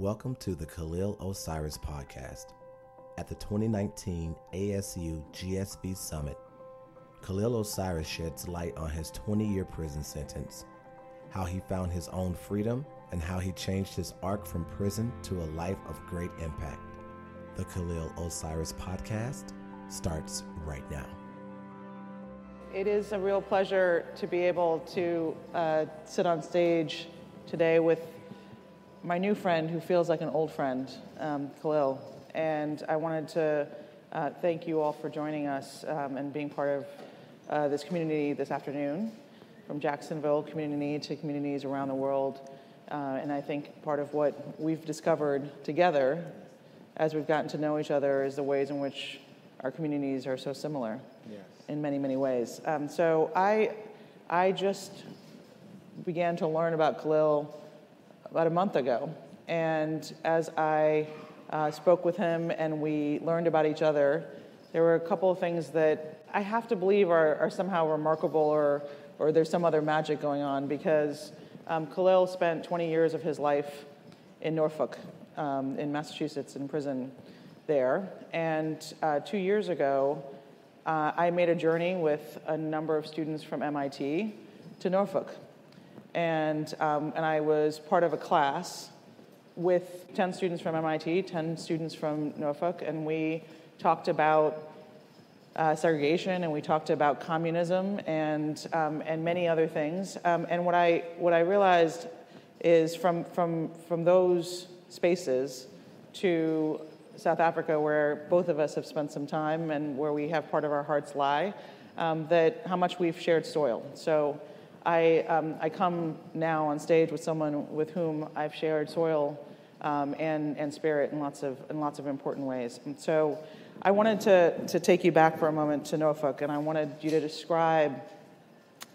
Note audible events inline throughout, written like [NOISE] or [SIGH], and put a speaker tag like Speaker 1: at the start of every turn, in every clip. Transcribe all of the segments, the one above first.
Speaker 1: Welcome to the Khalil Osiris podcast. At the 2019 ASU GSV Summit, Khalil Osiris sheds light on his 20 year prison sentence, how he found his own freedom, and how he changed his arc from prison to a life of great impact. The Khalil Osiris podcast starts right now.
Speaker 2: It is a real pleasure to be able to uh, sit on stage today with my new friend who feels like an old friend, um, Khalil. And I wanted to uh, thank you all for joining us um, and being part of uh, this community this afternoon, from Jacksonville community to communities around the world. Uh, and I think part of what we've discovered together as we've gotten to know each other is the ways in which our communities are so similar yes. in many, many ways. Um, so I, I just began to learn about Khalil about a month ago. And as I uh, spoke with him and we learned about each other, there were a couple of things that I have to believe are, are somehow remarkable or, or there's some other magic going on because um, Khalil spent 20 years of his life in Norfolk, um, in Massachusetts, in prison there. And uh, two years ago, uh, I made a journey with a number of students from MIT to Norfolk and, um, and I was part of a class with 10 students from MIT, 10 students from Norfolk, and we talked about uh, segregation and we talked about communism and, um, and many other things. Um, and what I, what I realized is from, from, from those spaces to South Africa, where both of us have spent some time and where we have part of our hearts lie, um, that how much we've shared soil. So I, um, I come now on stage with someone with whom I've shared soil um, and, and spirit in lots, of, in lots of important ways. And so I wanted to, to take you back for a moment to Norfolk, and I wanted you to describe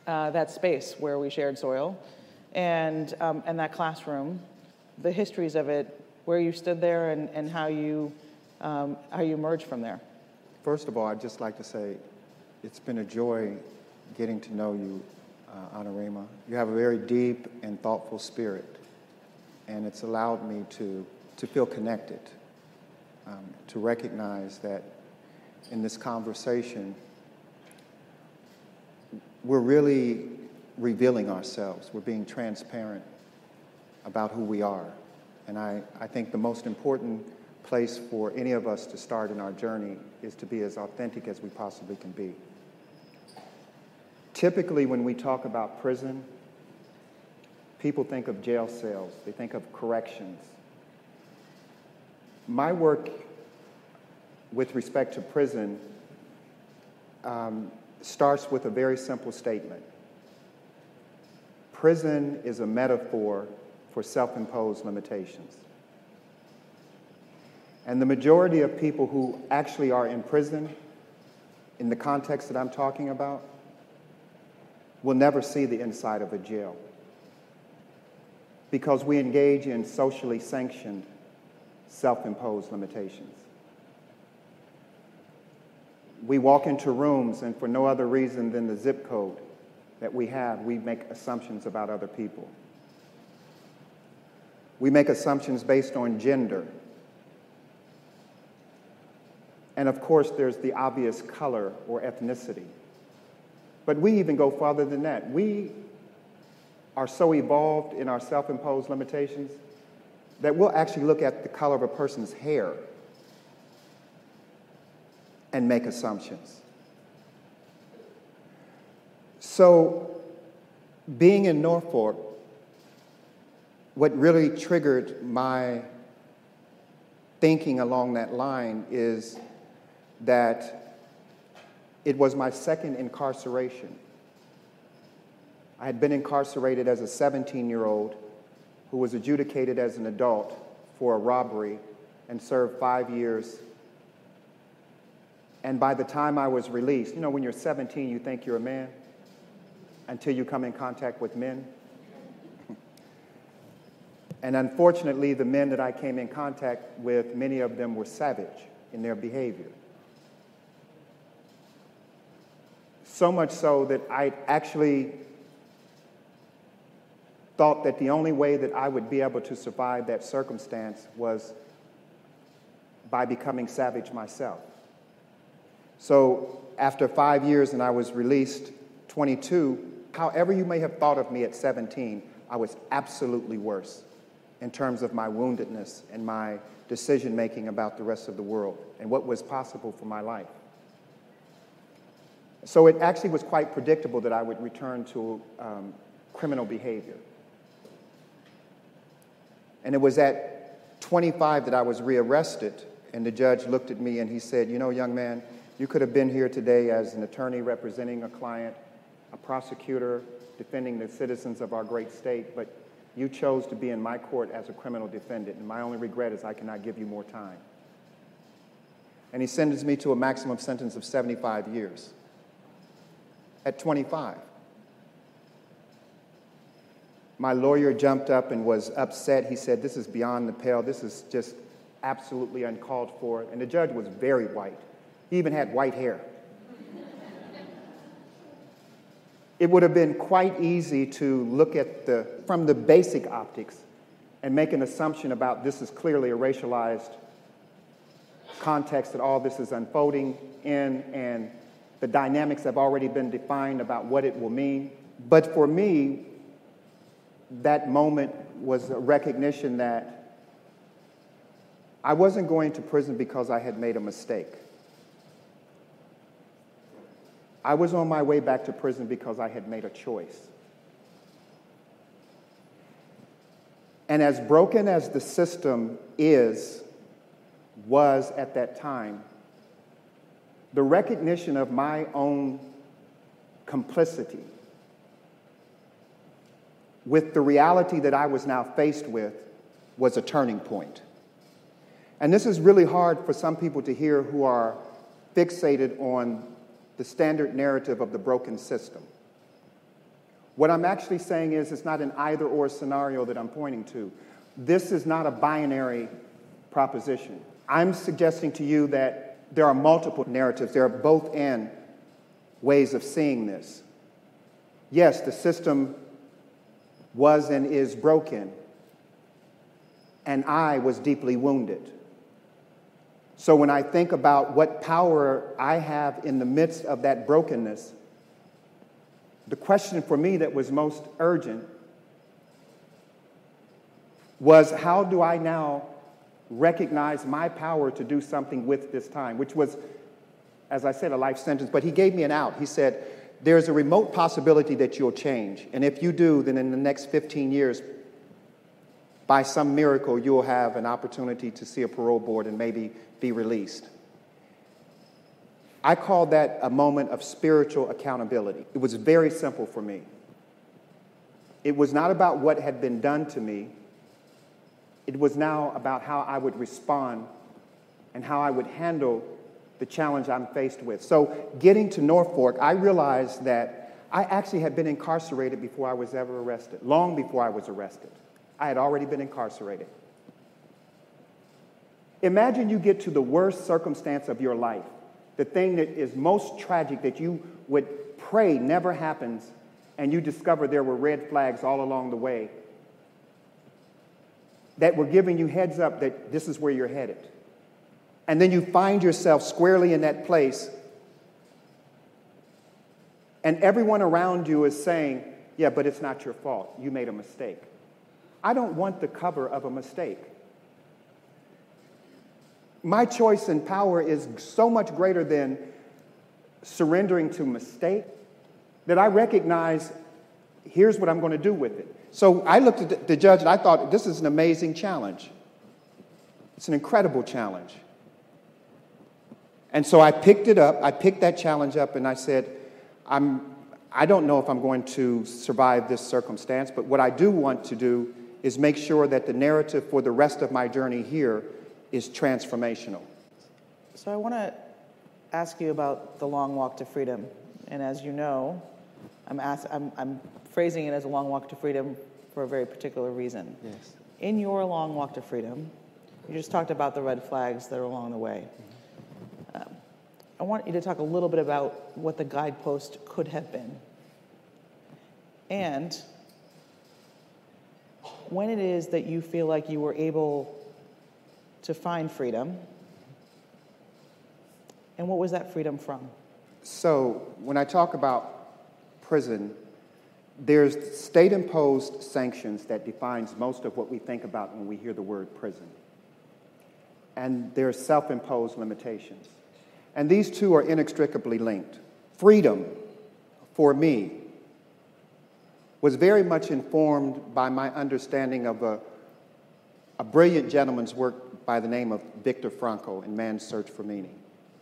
Speaker 2: uh, that space where we shared soil and, um, and that classroom, the histories of it, where you stood there, and, and how, you, um, how you emerged from there.
Speaker 3: First of all, I'd just like to say it's been a joy getting to know you uh, Anurima. You have a very deep and thoughtful spirit, and it's allowed me to, to feel connected, um, to recognize that in this conversation, we're really revealing ourselves. We're being transparent about who we are. And I, I think the most important place for any of us to start in our journey is to be as authentic as we possibly can be. Typically, when we talk about prison, people think of jail cells, they think of corrections. My work with respect to prison um, starts with a very simple statement prison is a metaphor for self imposed limitations. And the majority of people who actually are in prison, in the context that I'm talking about, will never see the inside of a jail because we engage in socially sanctioned, self imposed limitations. We walk into rooms, and for no other reason than the zip code that we have, we make assumptions about other people. We make assumptions based on gender. And of course, there's the obvious color or ethnicity. But we even go farther than that. We are so evolved in our self imposed limitations that we'll actually look at the color of a person's hair and make assumptions. So, being in Norfolk, what really triggered my thinking along that line is that it was my second incarceration. I had been incarcerated as a 17 year old who was adjudicated as an adult for a robbery and served five years. And by the time I was released, you know, when you're 17, you think you're a man until you come in contact with men. [LAUGHS] and unfortunately, the men that I came in contact with, many of them were savage in their behavior. So much so that I actually thought that the only way that I would be able to survive that circumstance was by becoming savage myself. So after five years and I was released 22, however you may have thought of me at 17, I was absolutely worse in terms of my woundedness and my decision making about the rest of the world and what was possible for my life. So it actually was quite predictable that I would return to um, criminal behavior. And it was at 25 that I was rearrested, and the judge looked at me and he said, You know, young man, you could have been here today as an attorney representing a client, a prosecutor defending the citizens of our great state, but you chose to be in my court as a criminal defendant, and my only regret is I cannot give you more time. And he sentenced me to a maximum sentence of 75 years at 25. My lawyer jumped up and was upset. He said, This is beyond the pale. This is just absolutely uncalled for. And the judge was very white. He even had white hair. it would have been quite easy to look at the, from the basic optics and make an assumption about this is clearly a racialized context that all this is unfolding in and the dynamics have already been defined about what it will mean. But for me, that moment was a recognition that I wasn't going to prison because I had made a mistake. I was on my way back to prison because I had made a choice. And as broken as the system is, was at that time, the recognition of my own complicity with the reality that I was now faced with was a turning point. And this is really hard for some people to hear who are fixated on the standard narrative of the broken system. What I'm actually saying is it's not an either or scenario that I'm pointing to. This is not a binary proposition. I'm suggesting to you that there are multiple narratives, there are both and ways of seeing this. Yes, the system was and is broken, and I was deeply wounded. So when I think about what power I have in the midst of that brokenness, the question for me that was most urgent was how do I now recognize my power to do something with this time, which was, as I said, a life sentence. But he gave me an out. He said, There's a remote possibility that you'll change. And if you do, then in the next 15 years, by some miracle, you'll have an opportunity to see a parole board and maybe be released. I call that a moment of spiritual accountability. It was very simple for me. It was not about what had been done to me, it was now about how I would respond and how I would handle the challenge I'm faced with. So, getting to Norfolk, I realized that I actually had been incarcerated before I was ever arrested, long before I was arrested. I had already been incarcerated. Imagine you get to the worst circumstance of your life, the thing that is most tragic that you would pray never happens, and you discover there were red flags all along the way that were giving you heads up that this is where you're headed. And then you find yourself squarely in that place, and everyone around you is saying, Yeah, but it's not your fault. You made a mistake. I don't want the cover of a mistake. My choice and power is so much greater than surrendering to mistake that I recognize here's what I'm going to do with it. So I looked at the judge and I thought, this is an amazing challenge. It's an incredible challenge. And so I picked it up, I picked that challenge up, and I said, I'm, I don't know if I'm going to survive this circumstance, but what I do want to do is make sure that the narrative for the rest of my journey here is transformational.
Speaker 2: So I want to ask you about the long walk to freedom. And as you know, I'm, ask, I'm, I'm phrasing it as a long walk to freedom for a very particular reason.
Speaker 3: Yes.
Speaker 2: In your long walk to freedom, you just talked about the red flags that are along the way. Um, I want you to talk a little bit about what the guidepost could have been. And when it is that you feel like you were able to find freedom, and what was that freedom from?
Speaker 3: So, when I talk about prison, there's state imposed sanctions that defines most of what we think about when we hear the word prison. And there's self imposed limitations. And these two are inextricably linked. Freedom, for me, was very much informed by my understanding of a, a brilliant gentleman's work by the name of Viktor Frankl in Man's Search for Meaning.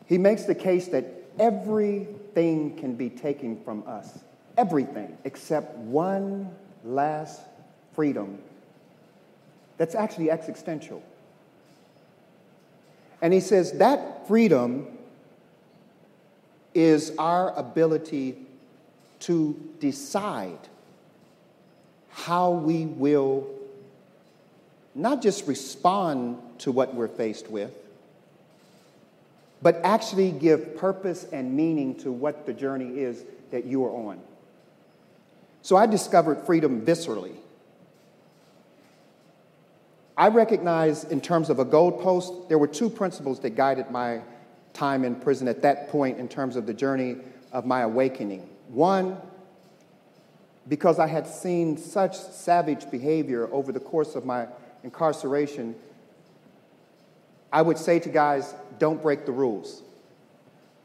Speaker 3: He makes the case that everything can be taken from us, everything, except one last freedom that's actually existential. And he says that freedom is our ability to decide how we will not just respond to what we're faced with, but actually give purpose and meaning to what the journey is that you are on. So I discovered freedom viscerally. I recognize, in terms of a goalpost, there were two principles that guided my time in prison at that point in terms of the journey of my awakening. One, because I had seen such savage behavior over the course of my incarceration, I would say to guys, don't break the rules.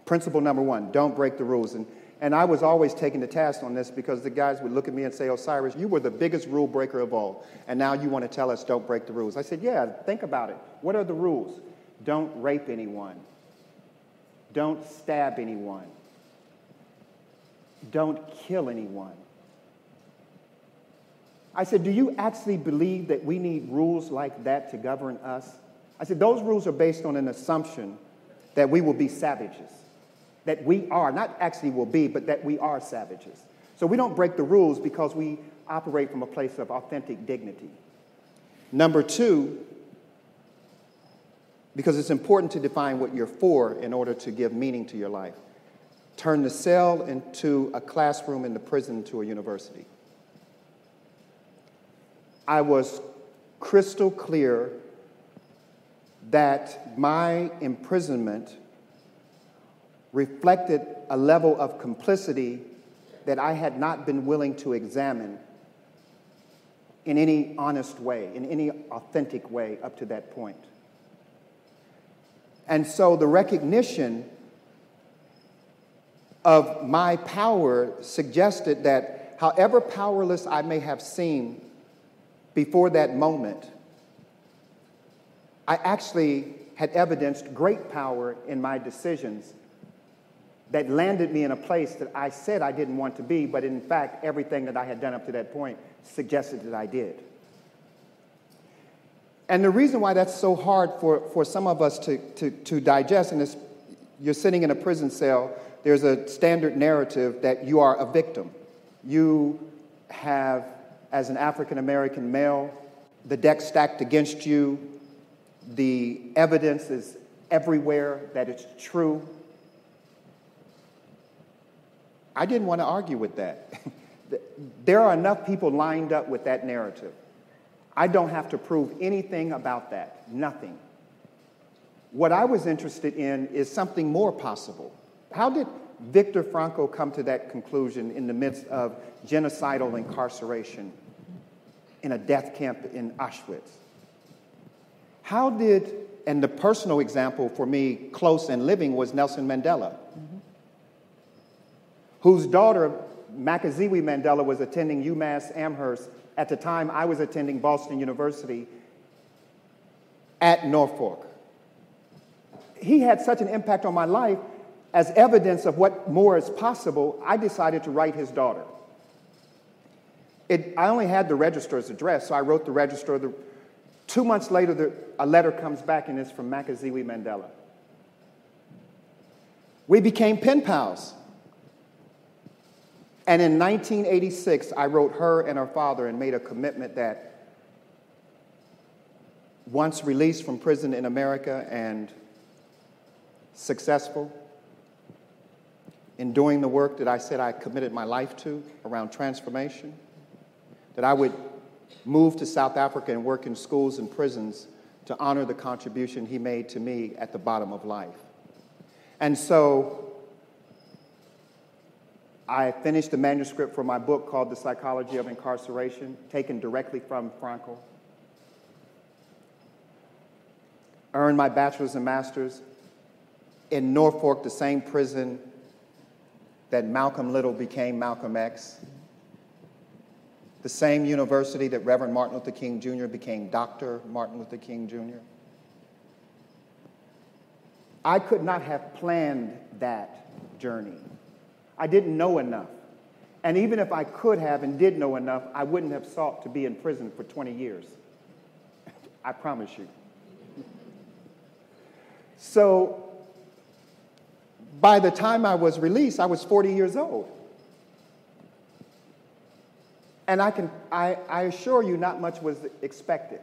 Speaker 3: Principle number one, don't break the rules. And, and I was always taken to task on this because the guys would look at me and say, Osiris, you were the biggest rule breaker of all. And now you want to tell us don't break the rules. I said, yeah, think about it. What are the rules? Don't rape anyone. Don't stab anyone. Don't kill anyone. I said, Do you actually believe that we need rules like that to govern us? I said, Those rules are based on an assumption that we will be savages. That we are, not actually will be, but that we are savages. So we don't break the rules because we operate from a place of authentic dignity. Number two, because it's important to define what you're for in order to give meaning to your life. Turn the cell into a classroom and the prison to a university. I was crystal clear that my imprisonment reflected a level of complicity that I had not been willing to examine in any honest way, in any authentic way up to that point. And so the recognition of my power suggested that however powerless I may have seemed before that moment, I actually had evidenced great power in my decisions that landed me in a place that I said I didn't want to be, but in fact, everything that I had done up to that point suggested that I did. And the reason why that's so hard for, for some of us to, to, to digest, and it's, you're sitting in a prison cell, there's a standard narrative that you are a victim. You have as an African American male, the deck stacked against you, the evidence is everywhere that it's true. I didn't want to argue with that. [LAUGHS] there are enough people lined up with that narrative. I don't have to prove anything about that, nothing. What I was interested in is something more possible. How did Viktor Frankl come to that conclusion in the midst of genocidal incarceration in a death camp in Auschwitz? How did, and the personal example for me, close and living, was Nelson Mandela. Whose daughter, Makaziwe Mandela, was attending UMass Amherst at the time I was attending Boston University at Norfolk. He had such an impact on my life as evidence of what more is possible, I decided to write his daughter. It, I only had the registrar's address, so I wrote the registrar. The, two months later, the, a letter comes back, and it's from Makaziwe Mandela. We became pen pals. And in 1986, I wrote her and her father and made a commitment that once released from prison in America and successful, in doing the work that I said I committed my life to around transformation, that I would move to South Africa and work in schools and prisons to honor the contribution he made to me at the bottom of life. And so I finished the manuscript for my book called The Psychology of Incarceration, taken directly from Frankl. Earned my bachelor's and master's in Norfolk, the same prison that Malcolm Little became Malcolm X, the same university that Reverend Martin Luther King Jr. became Dr. Martin Luther King Jr. I could not have planned that journey. I didn't know enough. And even if I could have and did know enough, I wouldn't have sought to be in prison for 20 years. I promise you. So by the time I was released, I was 40 years old. And I, can, I, I assure you, not much was expected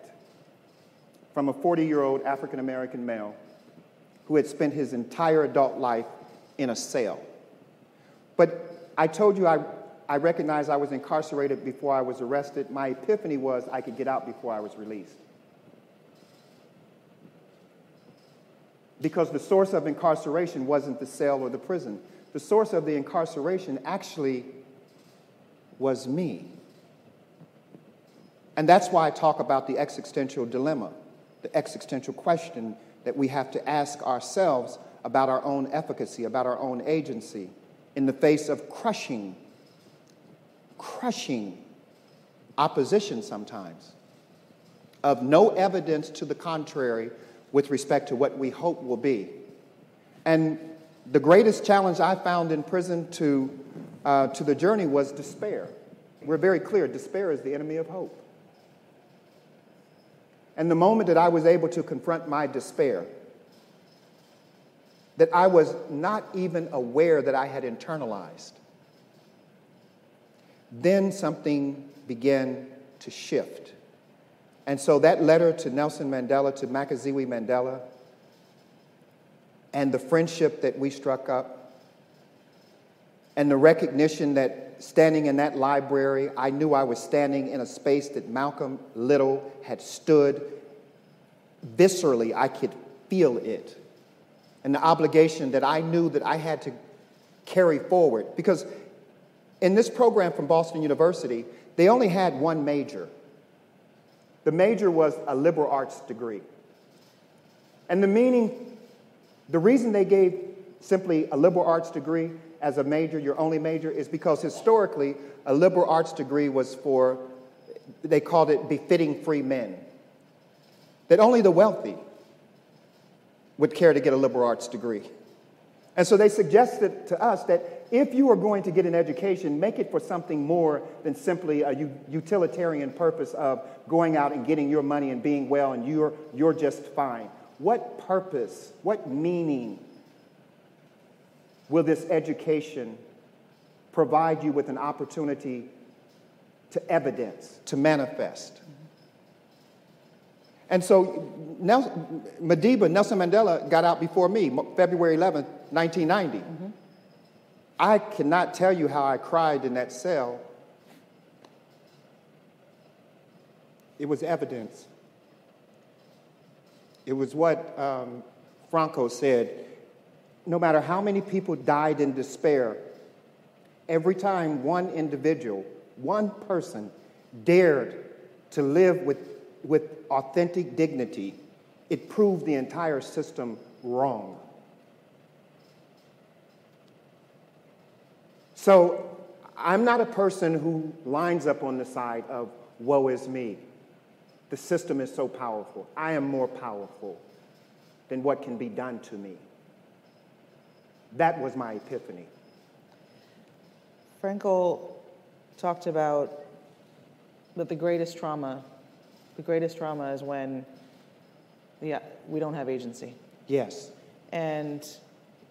Speaker 3: from a 40 year old African American male who had spent his entire adult life in a cell. But I told you I, I recognized I was incarcerated before I was arrested. My epiphany was I could get out before I was released. Because the source of incarceration wasn't the cell or the prison. The source of the incarceration actually was me. And that's why I talk about the existential dilemma, the existential question that we have to ask ourselves about our own efficacy, about our own agency in the face of crushing, crushing opposition sometimes, of no evidence to the contrary with respect to what we hope will be. And the greatest challenge I found in prison to, uh, to the journey was despair. We're very clear despair is the enemy of hope. And the moment that I was able to confront my despair, that I was not even aware that I had internalized, then something began to shift. And so that letter to Nelson Mandela, to Makaziwe Mandela, and the friendship that we struck up, and the recognition that standing in that library, I knew I was standing in a space that Malcolm Little had stood. Viscerally, I could feel it and the obligation that I knew that I had to carry forward. Because in this program from Boston University, they only had one major. The major was a liberal arts degree. And the meaning, the reason they gave simply a liberal arts degree as a major, your only major, is because historically a liberal arts degree was for, they called it befitting free men. That only the wealthy would care to get a liberal arts degree. And so they suggested to us that if you are going to get an education, make it for something more than simply a utilitarian purpose of going out and getting your money and being well and you're, you're just fine. What purpose, what meaning will this education provide you with an opportunity to evidence, to manifest? And so Nelson, Madiba, Nelson Mandela got out before me, February 11, 1990. Mm-hmm. I cannot tell you how I cried in that cell. It was evidence. It was what um, Frankl said no matter how many people died in despair, every time one individual, one person, dared to live with with authentic dignity, it proved the entire system wrong. So I'm not a person who lines up on the side of woe is me. The system is so powerful. I am more powerful than what can be done to me. That was my epiphany.
Speaker 2: Frankl talked about that the greatest trauma the greatest trauma is when yeah, we don't have agency.
Speaker 3: Yes.
Speaker 2: And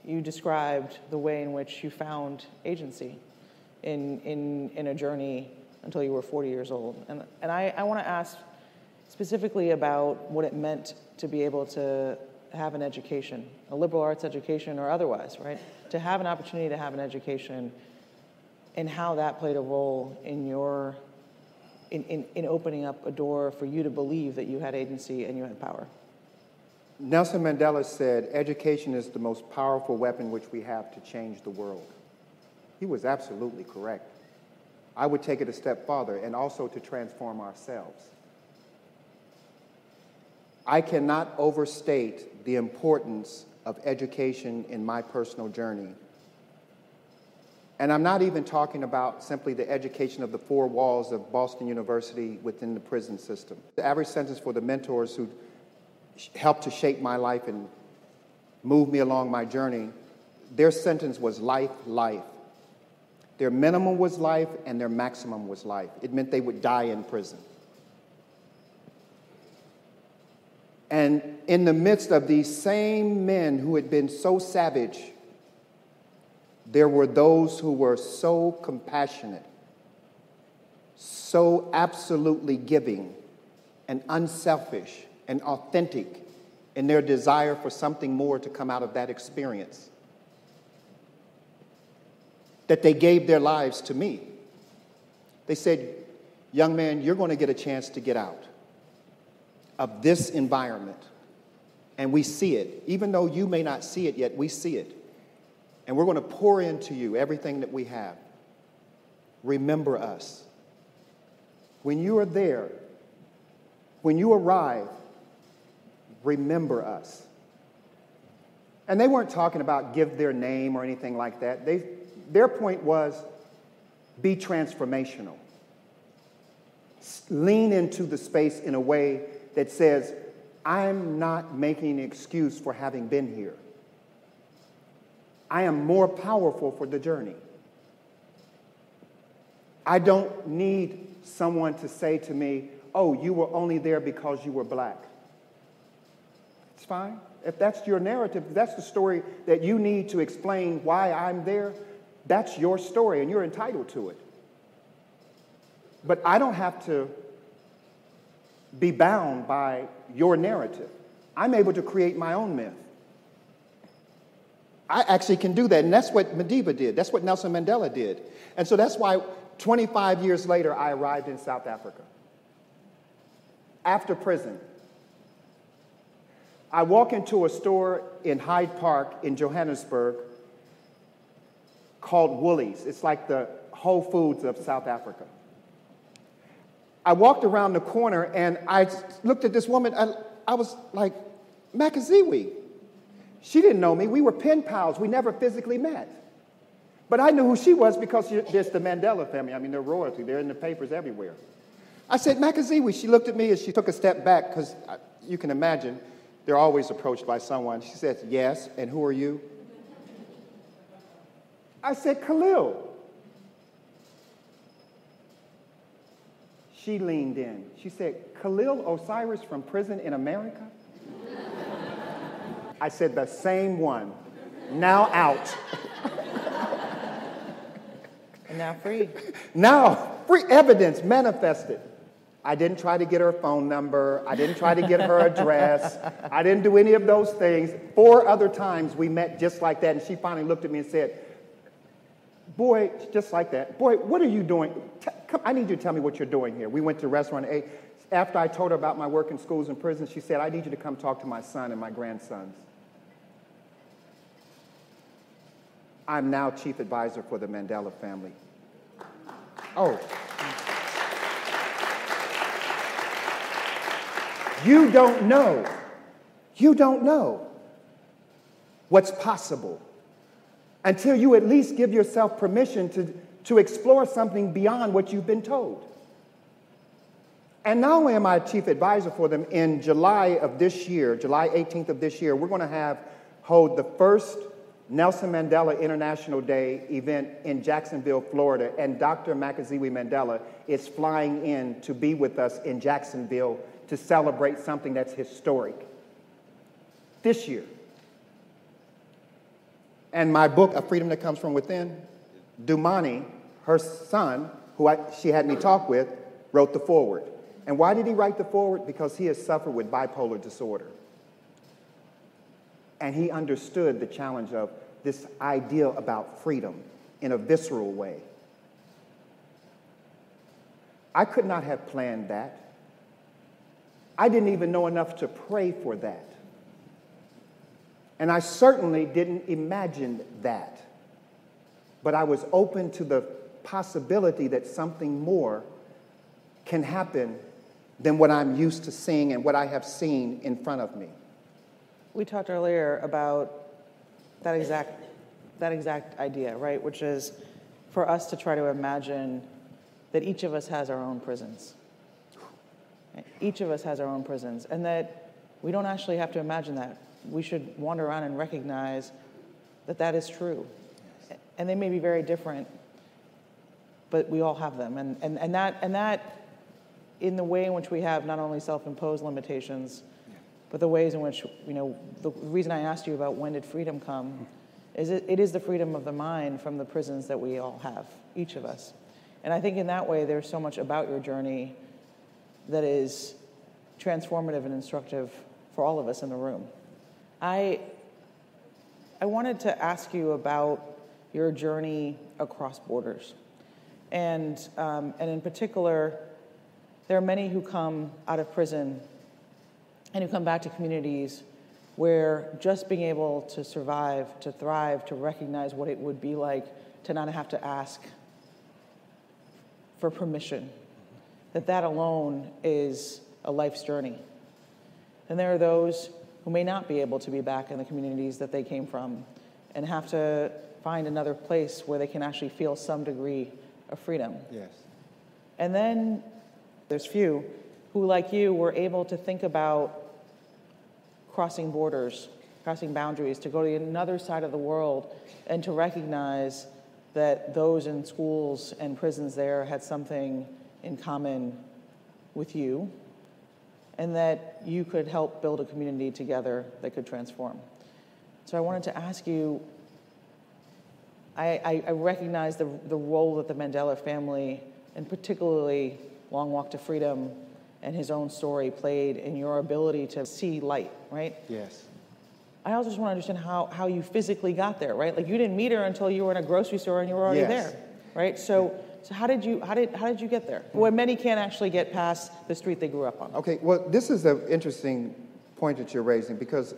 Speaker 2: you described the way in which you found agency in, in, in a journey until you were 40 years old. And, and I, I want to ask specifically about what it meant to be able to have an education, a liberal arts education or otherwise, right? To have an opportunity to have an education and how that played a role in your in, in, in opening up a door for you to believe that you had agency and you had power.
Speaker 3: Nelson Mandela said, Education is the most powerful weapon which we have to change the world. He was absolutely correct. I would take it a step farther and also to transform ourselves. I cannot overstate the importance of education in my personal journey. And I'm not even talking about simply the education of the four walls of Boston University within the prison system. The average sentence for the mentors who helped to shape my life and move me along my journey, their sentence was life, life. Their minimum was life and their maximum was life. It meant they would die in prison. And in the midst of these same men who had been so savage, there were those who were so compassionate, so absolutely giving and unselfish and authentic in their desire for something more to come out of that experience. That they gave their lives to me. They said, Young man, you're going to get a chance to get out of this environment. And we see it. Even though you may not see it yet, we see it. And we're going to pour into you everything that we have. Remember us. When you are there, when you arrive, remember us. And they weren't talking about give their name or anything like that. They, their point was be transformational. Lean into the space in a way that says, I'm not making an excuse for having been here. I am more powerful for the journey. I don't need someone to say to me, oh, you were only there because you were black. It's fine. If that's your narrative, that's the story that you need to explain why I'm there, that's your story and you're entitled to it. But I don't have to be bound by your narrative. I'm able to create my own myth. I actually can do that, and that's what Madiba did. That's what Nelson Mandela did. And so that's why 25 years later, I arrived in South Africa. After prison, I walk into a store in Hyde Park in Johannesburg called Woolies. It's like the Whole Foods of South Africa. I walked around the corner and I looked at this woman. and I was like, Makaziwe. She didn't know me. We were pen pals. We never physically met. But I knew who she was because there's the Mandela family. I mean, they're royalty. They're in the papers everywhere. I said, Makaziwe. She looked at me and she took a step back because you can imagine they're always approached by someone. She says, Yes, and who are you? I said, Khalil. She leaned in. She said, Khalil Osiris from prison in America? I said, The same one. Now out.
Speaker 2: and now free.
Speaker 3: Now, free evidence manifested. I didn't try to get her phone number. I didn't try to get her address. I didn't do any of those things. Four other times we met just like that, and she finally looked at me and said, Boy, just like that. Boy, what are you doing? T- come, I need you to tell me what you're doing here. We went to restaurant A. After I told her about my work in schools and prisons, she said, I need you to come talk to my son and my grandsons. I'm now chief advisor for the Mandela family. Oh. You don't know. You don't know what's possible until you at least give yourself permission to, to explore something beyond what you've been told. And not only am I chief advisor for them, in July of this year, July 18th of this year, we're going to have hold the first Nelson Mandela International Day event in Jacksonville, Florida, and Dr. Makaziwe Mandela is flying in to be with us in Jacksonville to celebrate something that's historic this year. And my book, A Freedom That Comes From Within, Dumani, her son, who I, she had me talk with, wrote the foreword. And why did he write the foreword? Because he has suffered with bipolar disorder. And he understood the challenge of this idea about freedom in a visceral way. I could not have planned that. I didn't even know enough to pray for that. And I certainly didn't imagine that. But I was open to the possibility that something more can happen than what I'm used to seeing and what I have seen in front of me.
Speaker 2: We talked earlier about that exact, that exact idea, right? Which is for us to try to imagine that each of us has our own prisons. Each of us has our own prisons, and that we don't actually have to imagine that. We should wander around and recognize that that is true. And they may be very different, but we all have them. And, and, and, that, and that, in the way in which we have not only self imposed limitations, but the ways in which, you know, the reason I asked you about when did freedom come is it, it is the freedom of the mind from the prisons that we all have, each of us. And I think in that way, there's so much about your journey that is transformative and instructive for all of us in the room. I, I wanted to ask you about your journey across borders. And, um, and in particular, there are many who come out of prison and who come back to communities where just being able to survive, to thrive, to recognize what it would be like to not have to ask for permission, that that alone is a life's journey. And there are those who may not be able to be back in the communities that they came from and have to find another place where they can actually feel some degree of freedom.
Speaker 3: Yes.
Speaker 2: And then there's few who, like you, were able to think about crossing borders, crossing boundaries, to go to another side of the world and to recognize that those in schools and prisons there had something in common with you and that you could help build a community together that could transform. So I wanted to ask you I, I, recognize the, the role that the Mandela family, and particularly Long Walk to Freedom and his own story, played in your ability to see light, right?
Speaker 3: Yes.
Speaker 2: I also just want to understand how, how you physically got there, right? Like you didn't meet her until you were in a grocery store and you were already
Speaker 3: yes.
Speaker 2: there, right? So, so how did you how did how did you get there? Where many can't actually get past the street they grew up on.
Speaker 3: Okay, well, this is an interesting point that you're raising because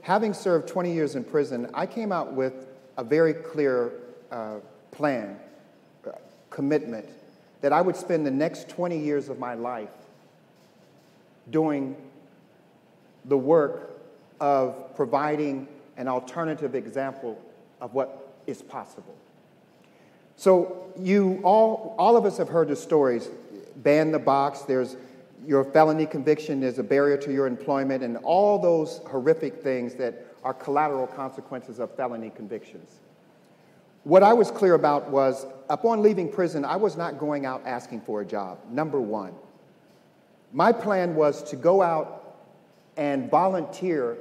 Speaker 3: having served 20 years in prison, I came out with a very clear uh, plan, uh, commitment, that I would spend the next 20 years of my life doing the work of providing an alternative example of what is possible. So you all, all of us have heard the stories, ban the box, there's your felony conviction is a barrier to your employment, and all those horrific things that are collateral consequences of felony convictions. What I was clear about was upon leaving prison, I was not going out asking for a job, number one. My plan was to go out and volunteer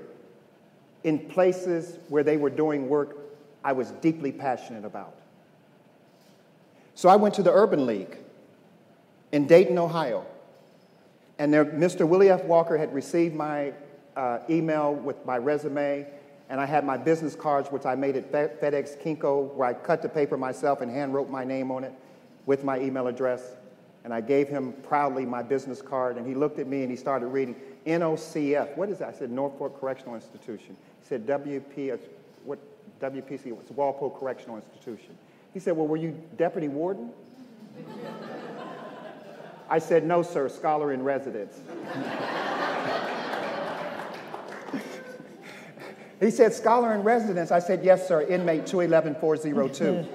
Speaker 3: in places where they were doing work I was deeply passionate about. So I went to the Urban League in Dayton, Ohio. And there, Mr. Willie F. Walker had received my uh, email with my resume and I had my business cards, which I made at FedEx Kinko, where I cut the paper myself and hand wrote my name on it with my email address. And I gave him proudly my business card, and he looked at me and he started reading NOCF. What is that? I said Norfolk Correctional Institution. He said WP, uh, what WPC? It's Walpole Correctional Institution. He said, Well, were you deputy warden? [LAUGHS] I said, No, sir, scholar in residence. [LAUGHS] He said, Scholar in residence. I said, Yes, sir, inmate 211402.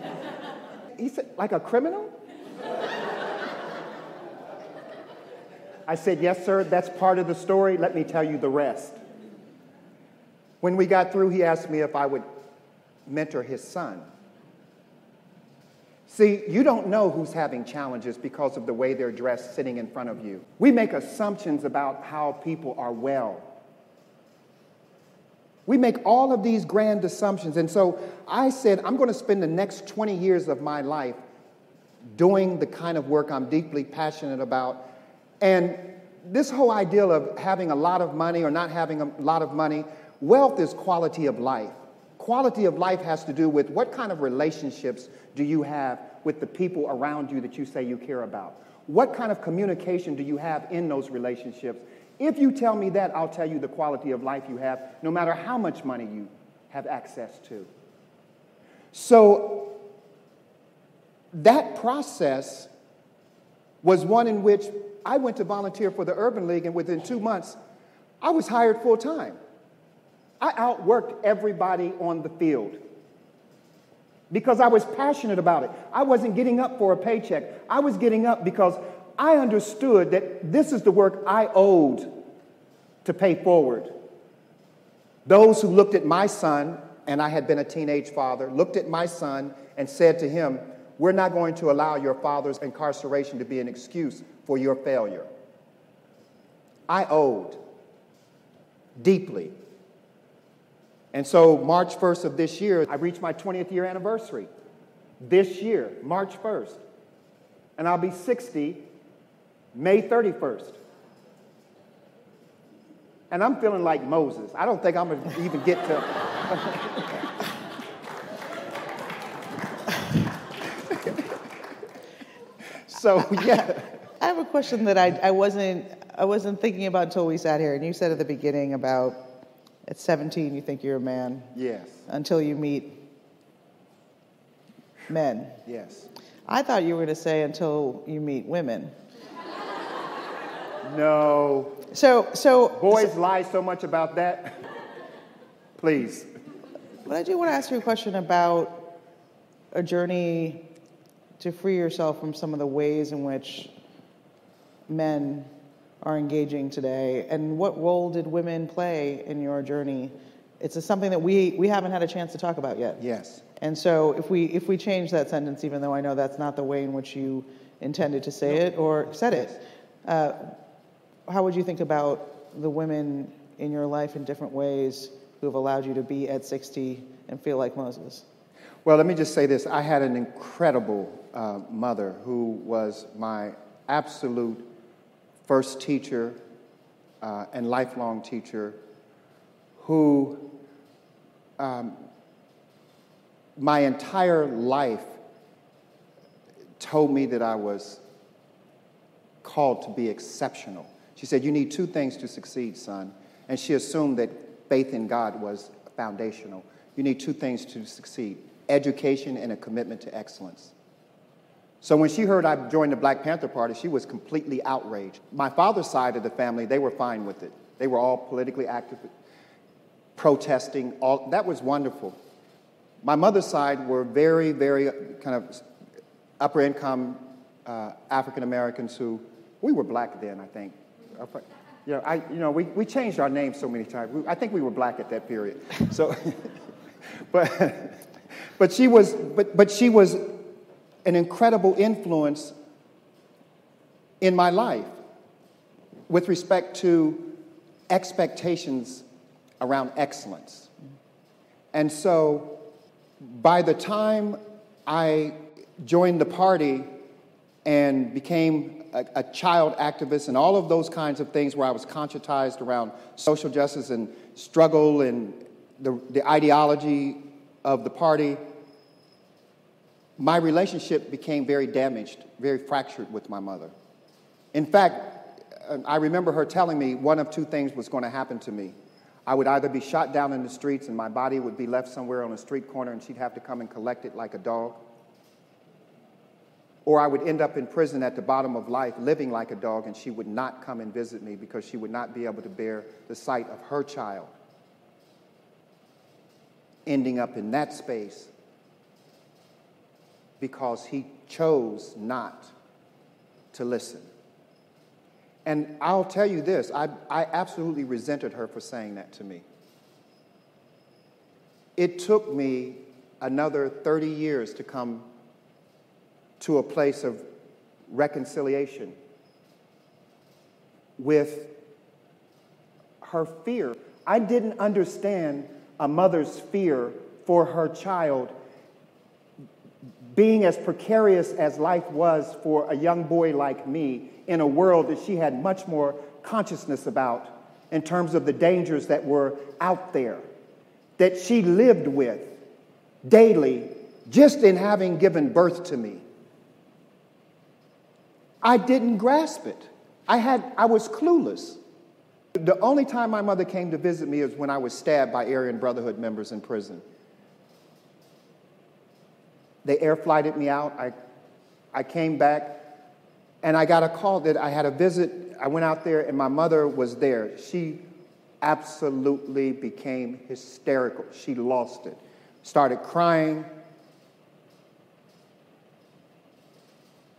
Speaker 3: [LAUGHS] he said, Like a criminal? I said, Yes, sir, that's part of the story. Let me tell you the rest. When we got through, he asked me if I would mentor his son. See, you don't know who's having challenges because of the way they're dressed sitting in front of you. We make assumptions about how people are well we make all of these grand assumptions. And so I said, I'm going to spend the next 20 years of my life doing the kind of work I'm deeply passionate about. And this whole idea of having a lot of money or not having a lot of money, wealth is quality of life. Quality of life has to do with what kind of relationships do you have with the people around you that you say you care about? What kind of communication do you have in those relationships? If you tell me that, I'll tell you the quality of life you have, no matter how much money you have access to. So, that process was one in which I went to volunteer for the Urban League, and within two months, I was hired full time. I outworked everybody on the field because I was passionate about it. I wasn't getting up for a paycheck, I was getting up because I understood that this is the work I owed to pay forward. Those who looked at my son, and I had been a teenage father, looked at my son and said to him, We're not going to allow your father's incarceration to be an excuse for your failure. I owed deeply. And so, March 1st of this year, I reached my 20th year anniversary. This year, March 1st. And I'll be 60 May 31st. And I'm feeling like Moses. I don't think I'm going to even get to. [LAUGHS] so, yeah.
Speaker 2: I have a question that I, I, wasn't, I wasn't thinking about until we sat here. And you said at the beginning about at 17 you think you're a man.
Speaker 3: Yes.
Speaker 2: Until you meet men.
Speaker 3: Yes.
Speaker 2: I thought you were going to say until you meet women.
Speaker 3: No.
Speaker 2: So, so
Speaker 3: boys so, lie so much about that. Please.
Speaker 2: But I do want to ask you a question about a journey to free yourself from some of the ways in which men are engaging today, and what role did women play in your journey? It's something that we, we haven't had a chance to talk about yet.
Speaker 3: Yes.
Speaker 2: And so if we if we change that sentence, even though I know that's not the way in which you intended to say no. it or said it, uh, how would you think about the women in your life in different ways who have allowed you to be at 60 and feel like Moses?
Speaker 3: Well, let me just say this. I had an incredible uh, mother who was my absolute first teacher uh, and lifelong teacher who um, my entire life told me that I was called to be exceptional. She said, You need two things to succeed, son. And she assumed that faith in God was foundational. You need two things to succeed education and a commitment to excellence. So when she heard I joined the Black Panther Party, she was completely outraged. My father's side of the family, they were fine with it. They were all politically active, protesting. All, that was wonderful. My mother's side were very, very kind of upper income uh, African Americans who, we were black then, I think. You know, I, you know we, we changed our names so many times. We, I think we were black at that period. So, [LAUGHS] but, but, she was, but, but she was an incredible influence in my life with respect to expectations around excellence. And so by the time I joined the party and became a, a, child activist and all of those kinds of things where I was conscientized around social justice and struggle and the, the ideology of the party, my relationship became very damaged, very fractured with my mother. In fact, uh, I remember her telling me one of two things was going to happen to me. I would either be shot down in the streets and my body would be left somewhere on a street corner and she'd have to come and collect it like a dog or I would end up in prison at the bottom of life, living like a dog, and she would not come and visit me because she would not be able to bear the sight of her child ending up in that space because he chose not to listen. And I'll tell you this I, I absolutely resented her for saying that to me. It took me another 30 years to come to a place of reconciliation with her fear. I didn't understand a mother's fear for her child being as precarious as life was for a young boy like me in a world that she had much more consciousness about in terms of the dangers that were out there, that she lived with daily just in having given birth to me. I didn't grasp it. I, had, I was clueless. The only time my mother came to visit me is when I was stabbed by Aryan Brotherhood members in prison. They air flighted me out. I, I came back and I got a call that I had a visit. I went out there and my mother was there. She absolutely became hysterical. She lost it, started crying.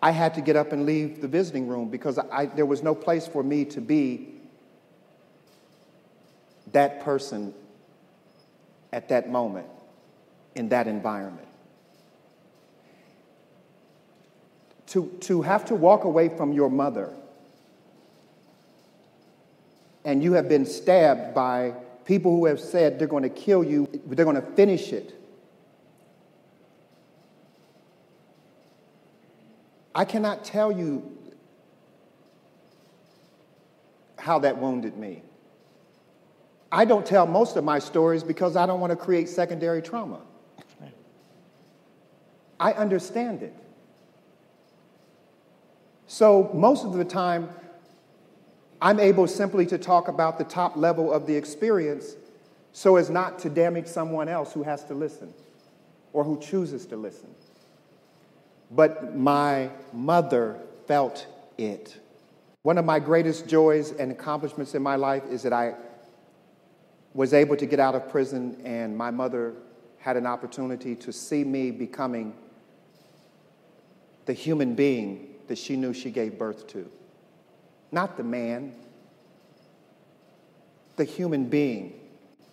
Speaker 3: I had to get up and leave the visiting room because I, there was no place for me to be that person at that moment in that environment. To, to have to walk away from your mother and you have been stabbed by people who have said they're going to kill you, they're going to finish it. I cannot tell you how that wounded me. I don't tell most of my stories because I don't want to create secondary trauma. I understand it. So, most of the time, I'm able simply to talk about the top level of the experience so as not to damage someone else who has to listen or who chooses to listen. But my mother felt it. One of my greatest joys and accomplishments in my life is that I was able to get out of prison, and my mother had an opportunity to see me becoming the human being that she knew she gave birth to. Not the man, the human being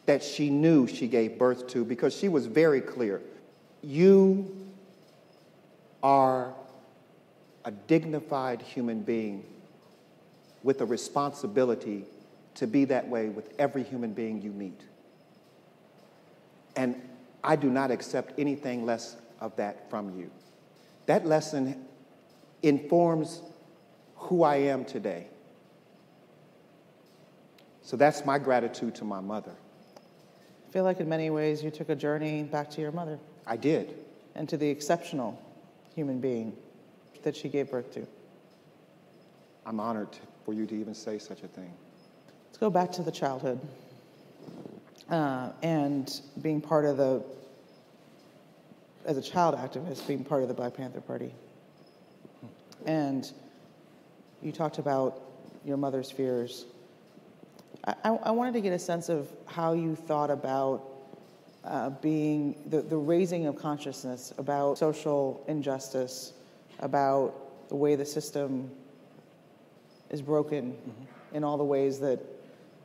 Speaker 3: that she knew she gave birth to because she was very clear. You are a dignified human being with a responsibility to be that way with every human being you meet. And I do not accept anything less of that from you. That lesson informs who I am today. So that's my gratitude to my mother.
Speaker 2: I feel like in many ways you took a journey back to your mother.
Speaker 3: I did.
Speaker 2: And to the exceptional human being that she gave birth to.
Speaker 3: I'm honored for you to even say such a thing.
Speaker 2: Let's go back to the childhood uh, and being part of the, as a child activist, being part of the Black Panther Party. And you talked about your mother's fears. I, I wanted to get a sense of how you thought about uh, being the, the raising of consciousness about social injustice, about the way the system is broken mm-hmm. in all the ways that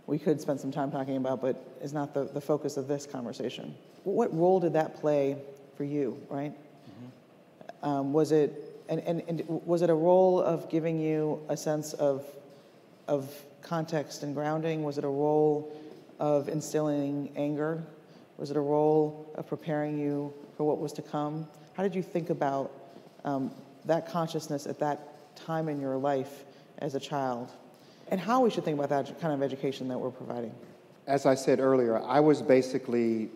Speaker 2: we could spend some time talking about, but is not the, the focus of this conversation. What role did that play for you, right? Mm-hmm. Um, was it and, and, and was it a role of giving you a sense of of context and grounding? Was it a role of instilling anger? Was it a role of preparing you for what was to come? How did you think about um, that consciousness at that time in your life as a child? And how we should think about that kind of education that we're providing?
Speaker 3: As I said earlier, I was basically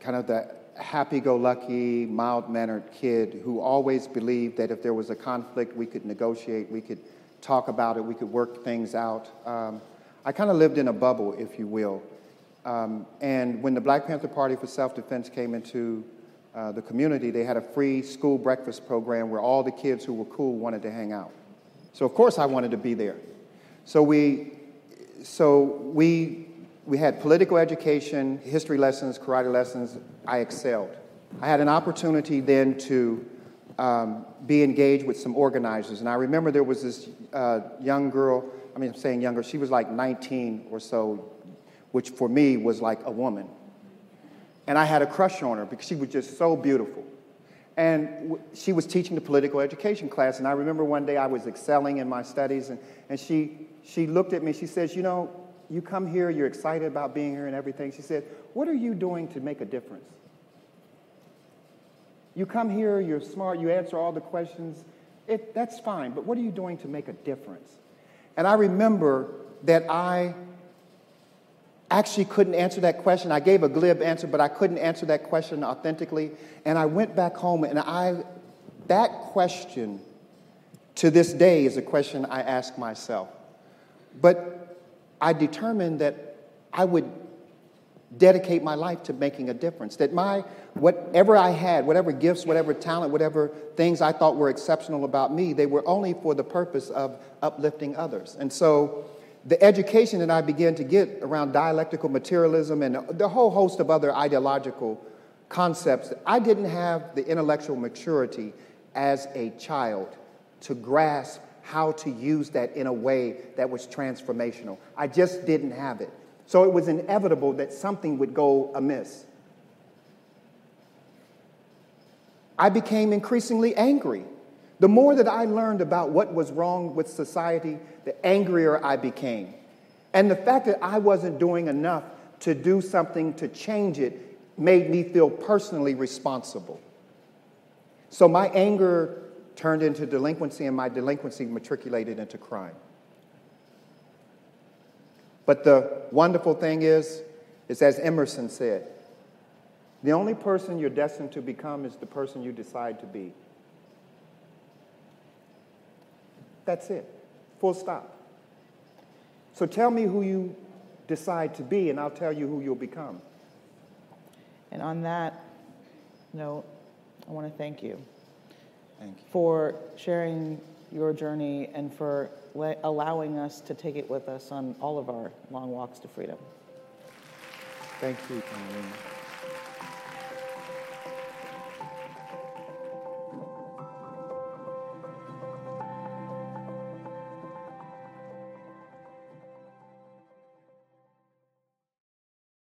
Speaker 3: kind of the happy go lucky, mild mannered kid who always believed that if there was a conflict, we could negotiate, we could talk about it, we could work things out. Um, I kind of lived in a bubble, if you will. Um, and when the Black Panther Party for Self Defense came into uh, the community, they had a free school breakfast program where all the kids who were cool wanted to hang out. So, of course, I wanted to be there. So, we, so we, we had political education, history lessons, karate lessons. I excelled. I had an opportunity then to um, be engaged with some organizers. And I remember there was this uh, young girl, I mean, I'm saying younger, she was like 19 or so, which for me was like a woman. And I had a crush on her because she was just so beautiful. And w- she was teaching the political education class. And I remember one day I was excelling in my studies, and, and she, she looked at me. She says, You know, you come here, you're excited about being here and everything. She said, What are you doing to make a difference? You come here, you're smart, you answer all the questions. It, that's fine, but what are you doing to make a difference? And I remember that I actually couldn't answer that question. I gave a glib answer, but I couldn't answer that question authentically. And I went back home and I, that question to this day is a question I ask myself. But I determined that I would dedicate my life to making a difference. That my, whatever I had, whatever gifts, whatever talent, whatever things I thought were exceptional about me, they were only for the purpose of uplifting others. And so the education that I began to get around dialectical materialism and the whole host of other ideological concepts, I didn't have the intellectual maturity as a child to grasp how to use that in a way that was transformational. I just didn't have it. So it was inevitable that something would go amiss. I became increasingly angry. The more that I learned about what was wrong with society, the angrier I became. And the fact that I wasn't doing enough to do something to change it made me feel personally responsible. So my anger turned into delinquency, and my delinquency matriculated into crime. But the wonderful thing is, is as Emerson said, the only person you're destined to become is the person you decide to be. That's it. Full stop. So tell me who you decide to be, and I'll tell you who you'll become.
Speaker 2: And on that note, I want to thank you,
Speaker 3: Thank you.
Speaker 2: For sharing your journey and for allowing us to take it with us on all of our long walks to freedom.
Speaker 3: Thank you, Marlene.